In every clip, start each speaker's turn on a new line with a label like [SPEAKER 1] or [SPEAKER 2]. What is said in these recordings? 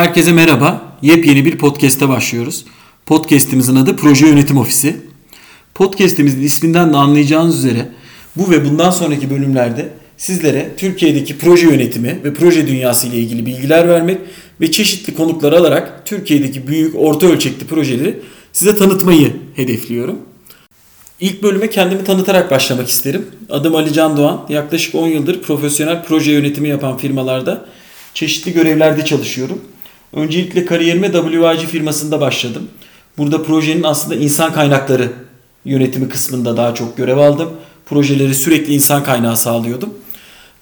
[SPEAKER 1] Herkese merhaba. Yepyeni bir podcast'e başlıyoruz. Podcast'imizin adı Proje Yönetim Ofisi. Podcast'imizin isminden de anlayacağınız üzere bu ve bundan sonraki bölümlerde sizlere Türkiye'deki proje yönetimi ve proje dünyası ile ilgili bilgiler vermek ve çeşitli konuklar alarak Türkiye'deki büyük, orta ölçekli projeleri size tanıtmayı hedefliyorum. İlk bölüme kendimi tanıtarak başlamak isterim. Adım Ali Can Doğan. Yaklaşık 10 yıldır profesyonel proje yönetimi yapan firmalarda çeşitli görevlerde çalışıyorum. Öncelikle kariyerime WIG firmasında başladım. Burada projenin aslında insan kaynakları yönetimi kısmında daha çok görev aldım. Projeleri sürekli insan kaynağı sağlıyordum.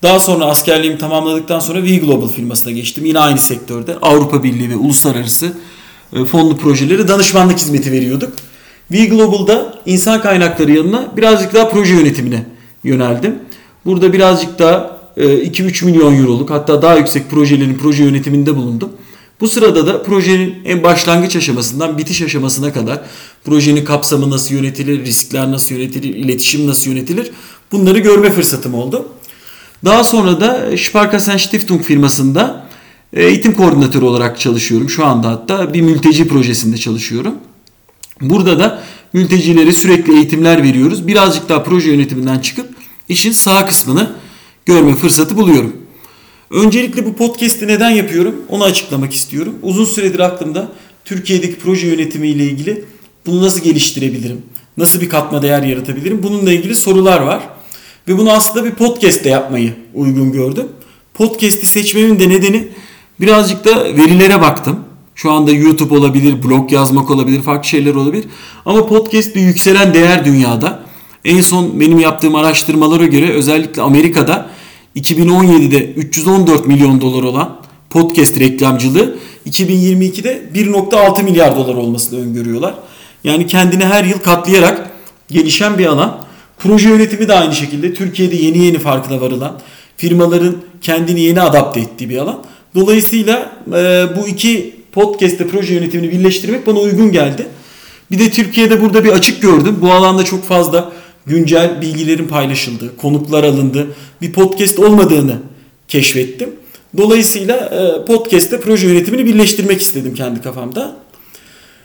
[SPEAKER 1] Daha sonra askerliğimi tamamladıktan sonra V Global firmasına geçtim. Yine aynı sektörde Avrupa Birliği ve uluslararası e, fonlu projeleri danışmanlık hizmeti veriyorduk. V Global'da insan kaynakları yanına birazcık daha proje yönetimine yöneldim. Burada birazcık daha 2-3 e, milyon euroluk hatta daha yüksek projelerin proje yönetiminde bulundum. Bu sırada da projenin en başlangıç aşamasından bitiş aşamasına kadar projenin kapsamı nasıl yönetilir, riskler nasıl yönetilir, iletişim nasıl yönetilir bunları görme fırsatım oldu. Daha sonra da Sparkassen Stiftung firmasında eğitim koordinatörü olarak çalışıyorum. Şu anda hatta bir mülteci projesinde çalışıyorum. Burada da mültecilere sürekli eğitimler veriyoruz. Birazcık daha proje yönetiminden çıkıp işin sağ kısmını görme fırsatı buluyorum. Öncelikle bu podcast'i neden yapıyorum onu açıklamak istiyorum. Uzun süredir aklımda Türkiye'deki proje yönetimi ile ilgili bunu nasıl geliştirebilirim? Nasıl bir katma değer yaratabilirim? Bununla ilgili sorular var. Ve bunu aslında bir podcast'te yapmayı uygun gördüm. Podcast'i seçmemin de nedeni birazcık da verilere baktım. Şu anda YouTube olabilir, blog yazmak olabilir, farklı şeyler olabilir. Ama podcast bir yükselen değer dünyada. En son benim yaptığım araştırmalara göre özellikle Amerika'da 2017'de 314 milyon dolar olan podcast reklamcılığı 2022'de 1.6 milyar dolar olmasını öngörüyorlar. Yani kendini her yıl katlayarak gelişen bir alan. Proje yönetimi de aynı şekilde Türkiye'de yeni yeni farkına varılan, firmaların kendini yeni adapte ettiği bir alan. Dolayısıyla e, bu iki podcast'te proje yönetimini birleştirmek bana uygun geldi. Bir de Türkiye'de burada bir açık gördüm. Bu alanda çok fazla güncel bilgilerin paylaşıldığı, konuklar alındı. Bir podcast olmadığını keşfettim. Dolayısıyla e, podcast'te proje yönetimini birleştirmek istedim kendi kafamda.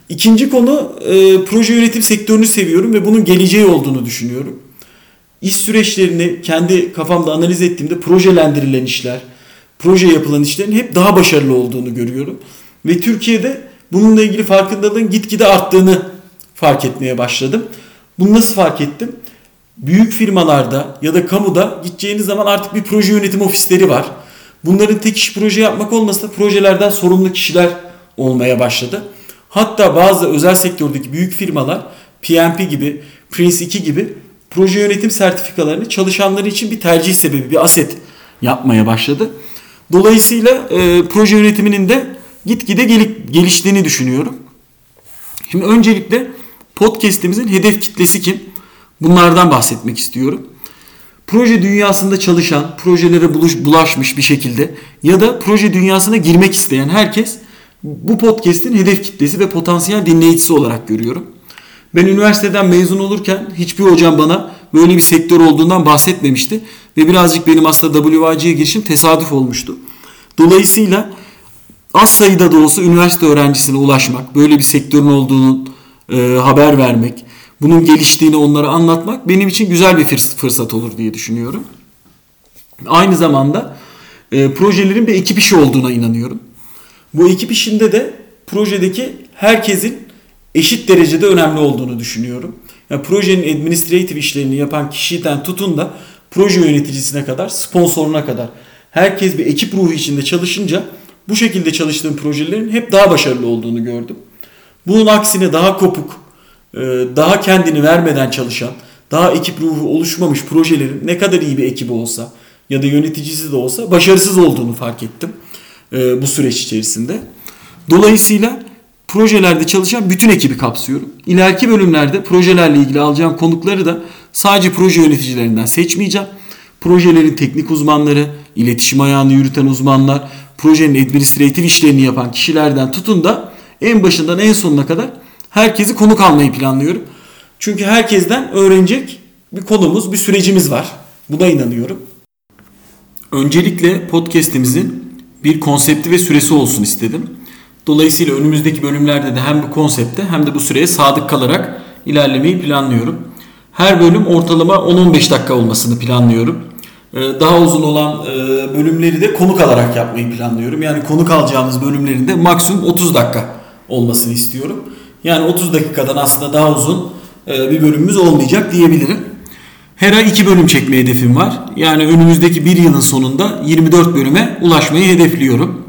[SPEAKER 1] İkinci konu e, proje yönetim sektörünü seviyorum ve bunun geleceği olduğunu düşünüyorum. İş süreçlerini kendi kafamda analiz ettiğimde projelendirilen işler, proje yapılan işlerin hep daha başarılı olduğunu görüyorum. Ve Türkiye'de bununla ilgili farkındalığın gitgide arttığını fark etmeye başladım. Bunu nasıl fark ettim? Büyük firmalarda ya da kamuda gideceğiniz zaman artık bir proje yönetim ofisleri var. Bunların tek iş proje yapmak olmasa projelerden sorumlu kişiler olmaya başladı. Hatta bazı özel sektördeki büyük firmalar PMP gibi, Prince 2 gibi proje yönetim sertifikalarını çalışanları için bir tercih sebebi, bir aset yapmaya başladı. Dolayısıyla e, proje yönetiminin de gitgide geliştiğini düşünüyorum. Şimdi öncelikle podcast'imizin hedef kitlesi kim? Bunlardan bahsetmek istiyorum. Proje dünyasında çalışan, projelere buluş, bulaşmış bir şekilde ya da proje dünyasına girmek isteyen herkes bu podcast'in hedef kitlesi ve potansiyel dinleyicisi olarak görüyorum. Ben üniversiteden mezun olurken hiçbir hocam bana böyle bir sektör olduğundan bahsetmemişti. Ve birazcık benim aslında WYG'ye girişim tesadüf olmuştu. Dolayısıyla az sayıda da olsa üniversite öğrencisine ulaşmak, böyle bir sektörün olduğunu e, haber vermek, bunun geliştiğini onlara anlatmak benim için güzel bir fırsat olur diye düşünüyorum. Aynı zamanda e, projelerin bir ekip işi olduğuna inanıyorum. Bu ekip işinde de projedeki herkesin eşit derecede önemli olduğunu düşünüyorum. Yani projenin administratif işlerini yapan kişiden tutun da proje yöneticisine kadar, sponsoruna kadar herkes bir ekip ruhu içinde çalışınca bu şekilde çalıştığım projelerin hep daha başarılı olduğunu gördüm. Bunun aksine daha kopuk, daha kendini vermeden çalışan, daha ekip ruhu oluşmamış projelerin ne kadar iyi bir ekibi olsa ya da yöneticisi de olsa başarısız olduğunu fark ettim e, bu süreç içerisinde. Dolayısıyla projelerde çalışan bütün ekibi kapsıyorum. İleriki bölümlerde projelerle ilgili alacağım konukları da sadece proje yöneticilerinden seçmeyeceğim. Projelerin teknik uzmanları, iletişim ayağını yürüten uzmanlar, projenin administratif işlerini yapan kişilerden tutun da en başından en sonuna kadar herkesi konuk almayı planlıyorum. Çünkü herkesten öğrenecek bir konumuz, bir sürecimiz var. Buna inanıyorum. Öncelikle podcast'imizin bir konsepti ve süresi olsun istedim. Dolayısıyla önümüzdeki bölümlerde de hem bu konsepte hem de bu süreye sadık kalarak ilerlemeyi planlıyorum. Her bölüm ortalama 10-15 dakika olmasını planlıyorum. Ee, daha uzun olan e, bölümleri de konuk alarak yapmayı planlıyorum. Yani konuk alacağımız bölümlerin maksimum 30 dakika olmasını istiyorum. Yani 30 dakikadan aslında daha uzun e, bir bölümümüz olmayacak diyebilirim. Her ay 2 bölüm çekme hedefim var. Yani önümüzdeki bir yılın sonunda 24 bölüme ulaşmayı hedefliyorum.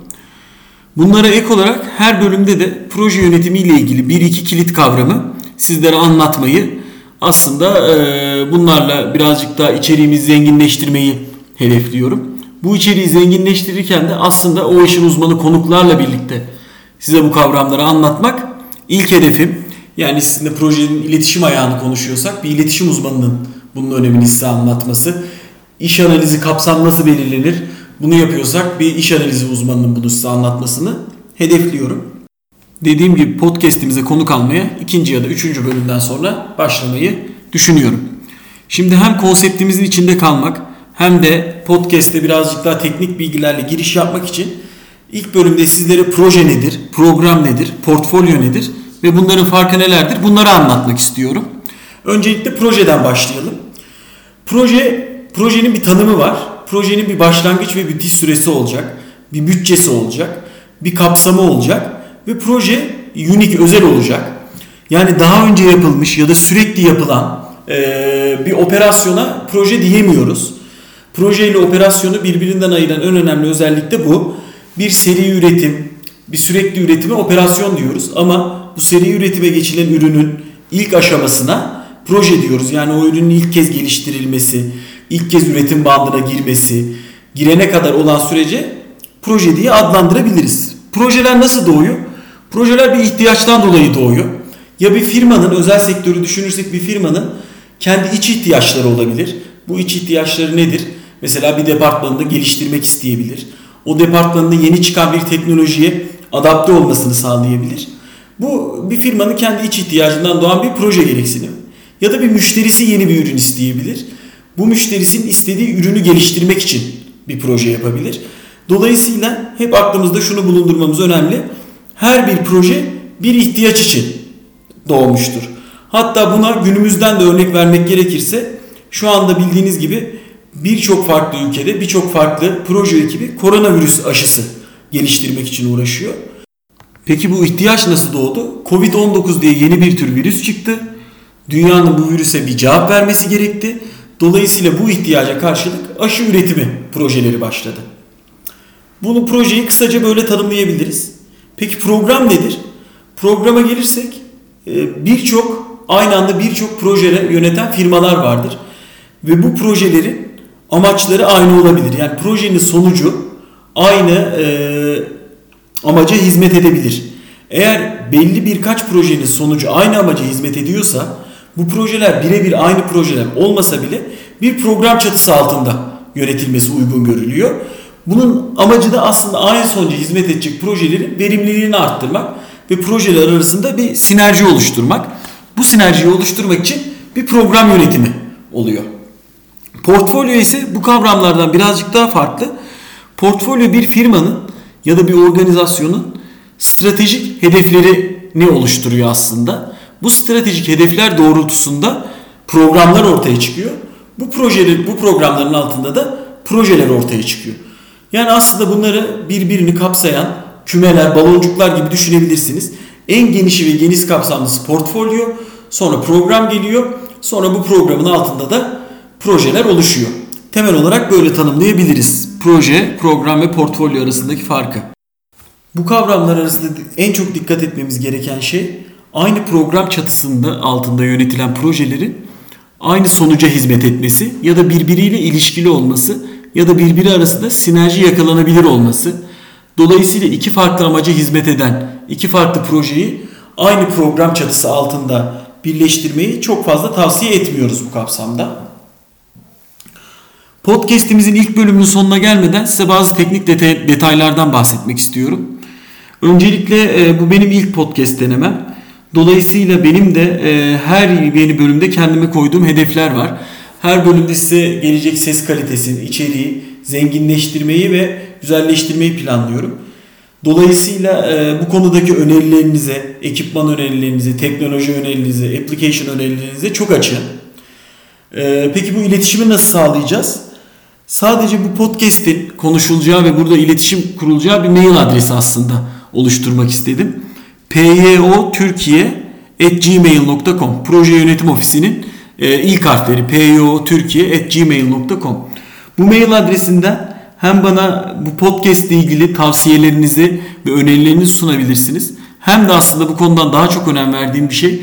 [SPEAKER 1] Bunlara ek olarak her bölümde de proje yönetimi ile ilgili 1-2 kilit kavramı sizlere anlatmayı aslında e, bunlarla birazcık daha içeriğimizi zenginleştirmeyi hedefliyorum. Bu içeriği zenginleştirirken de aslında o işin uzmanı konuklarla birlikte size bu kavramları anlatmak ilk hedefim. Yani sizinle projenin iletişim ayağını konuşuyorsak bir iletişim uzmanının bunun önemini size anlatması. İş analizi kapsam nasıl belirlenir? Bunu yapıyorsak bir iş analizi uzmanının bunu size anlatmasını hedefliyorum. Dediğim gibi podcast'imize konuk almaya ikinci ya da üçüncü bölümden sonra başlamayı düşünüyorum. Şimdi hem konseptimizin içinde kalmak hem de podcast'te birazcık daha teknik bilgilerle giriş yapmak için ilk bölümde sizlere proje nedir, program nedir, portfolyo nedir ve bunların farkı nelerdir bunları anlatmak istiyorum. Öncelikle projeden başlayalım. Proje, projenin bir tanımı var. Projenin bir başlangıç ve bitiş süresi olacak. Bir bütçesi olacak. Bir kapsamı olacak. Ve proje unik, özel olacak. Yani daha önce yapılmış ya da sürekli yapılan bir operasyona proje diyemiyoruz. Proje ile operasyonu birbirinden ayıran en önemli özellik de bu. Bir seri üretim, bir sürekli üretime operasyon diyoruz. Ama bu seri üretime geçilen ürünün ilk aşamasına proje diyoruz. Yani o ürünün ilk kez geliştirilmesi, ilk kez üretim bandına girmesi, girene kadar olan sürece proje diye adlandırabiliriz. Projeler nasıl doğuyor? Projeler bir ihtiyaçtan dolayı doğuyor. Ya bir firmanın, özel sektörü düşünürsek bir firmanın kendi iç ihtiyaçları olabilir. Bu iç ihtiyaçları nedir? Mesela bir departmanında geliştirmek isteyebilir. O departmanında yeni çıkan bir teknolojiye adapte olmasını sağlayabilir. Bu bir firmanın kendi iç ihtiyacından doğan bir proje gereksinimi. Ya da bir müşterisi yeni bir ürün isteyebilir. Bu müşterisinin istediği ürünü geliştirmek için bir proje yapabilir. Dolayısıyla hep aklımızda şunu bulundurmamız önemli. Her bir proje bir ihtiyaç için doğmuştur. Hatta buna günümüzden de örnek vermek gerekirse şu anda bildiğiniz gibi birçok farklı ülkede birçok farklı proje ekibi koronavirüs aşısı geliştirmek için uğraşıyor. Peki bu ihtiyaç nasıl doğdu? Covid-19 diye yeni bir tür virüs çıktı. Dünyanın bu virüse bir cevap vermesi gerekti. Dolayısıyla bu ihtiyaca karşılık aşı üretimi projeleri başladı. Bunu projeyi kısaca böyle tanımlayabiliriz. Peki program nedir? Programa gelirsek e, birçok aynı anda birçok projeler yöneten firmalar vardır. Ve bu projelerin amaçları aynı olabilir. Yani projenin sonucu aynı e, amaca hizmet edebilir. Eğer belli birkaç projenin sonucu aynı amaca hizmet ediyorsa bu projeler birebir aynı projeler olmasa bile bir program çatısı altında yönetilmesi uygun görülüyor. Bunun amacı da aslında aynı sonuca hizmet edecek projelerin verimliliğini arttırmak ve projeler arasında bir sinerji oluşturmak. Bu sinerjiyi oluşturmak için bir program yönetimi oluyor. Portfolyo ise bu kavramlardan birazcık daha farklı. Portfolyo bir firmanın ya da bir organizasyonun stratejik hedeflerini oluşturuyor aslında. Bu stratejik hedefler doğrultusunda programlar ortaya çıkıyor. Bu projeler, bu programların altında da projeler ortaya çıkıyor. Yani aslında bunları birbirini kapsayan kümeler, baloncuklar gibi düşünebilirsiniz. En genişi ve geniş kapsamlısı portfolyo, sonra program geliyor, sonra bu programın altında da projeler oluşuyor. Temel olarak böyle tanımlayabiliriz. Proje, program ve portfolyo arasındaki farkı. Bu kavramlar arasında en çok dikkat etmemiz gereken şey aynı program çatısında altında yönetilen projelerin aynı sonuca hizmet etmesi ya da birbiriyle ilişkili olması ya da birbiri arasında sinerji yakalanabilir olması. Dolayısıyla iki farklı amaca hizmet eden iki farklı projeyi aynı program çatısı altında birleştirmeyi çok fazla tavsiye etmiyoruz bu kapsamda. Podcast'imizin ilk bölümünün sonuna gelmeden size bazı teknik detaylardan bahsetmek istiyorum. Öncelikle e, bu benim ilk podcast denemem. Dolayısıyla benim de e, her yeni bölümde kendime koyduğum hedefler var. Her bölümde size gelecek ses kalitesini, içeriği, zenginleştirmeyi ve güzelleştirmeyi planlıyorum. Dolayısıyla e, bu konudaki önerilerinize, ekipman önerilerinize, teknoloji önerilerinize, application önerilerinize çok. E, peki bu iletişimi nasıl sağlayacağız? Sadece bu podcast'in konuşulacağı ve burada iletişim kurulacağı bir mail adresi aslında oluşturmak istedim. pyotürkiye.gmail.com Proje Yönetim Ofisi'nin e, ilk harfleri pyotürkiye.gmail.com Bu mail adresinden hem bana bu podcast ile ilgili tavsiyelerinizi ve önerilerinizi sunabilirsiniz. Hem de aslında bu konudan daha çok önem verdiğim bir şey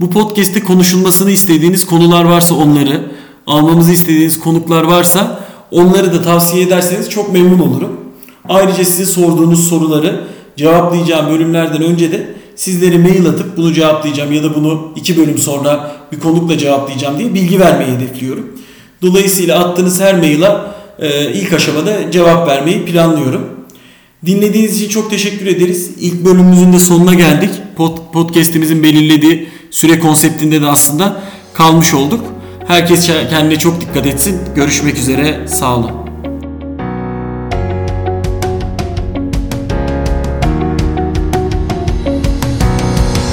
[SPEAKER 1] bu podcast'te konuşulmasını istediğiniz konular varsa onları, almamızı istediğiniz konuklar varsa onları da tavsiye ederseniz çok memnun olurum. Ayrıca sizin sorduğunuz soruları cevaplayacağım bölümlerden önce de sizlere mail atıp bunu cevaplayacağım ya da bunu iki bölüm sonra bir konukla cevaplayacağım diye bilgi vermeyi hedefliyorum. Dolayısıyla attığınız her maila e, ilk aşamada cevap vermeyi planlıyorum. Dinlediğiniz için çok teşekkür ederiz. İlk bölümümüzün de sonuna geldik. Pod, podcast'imizin belirlediği süre konseptinde de aslında kalmış olduk. Herkes kendine çok dikkat etsin. Görüşmek üzere. Sağ olun.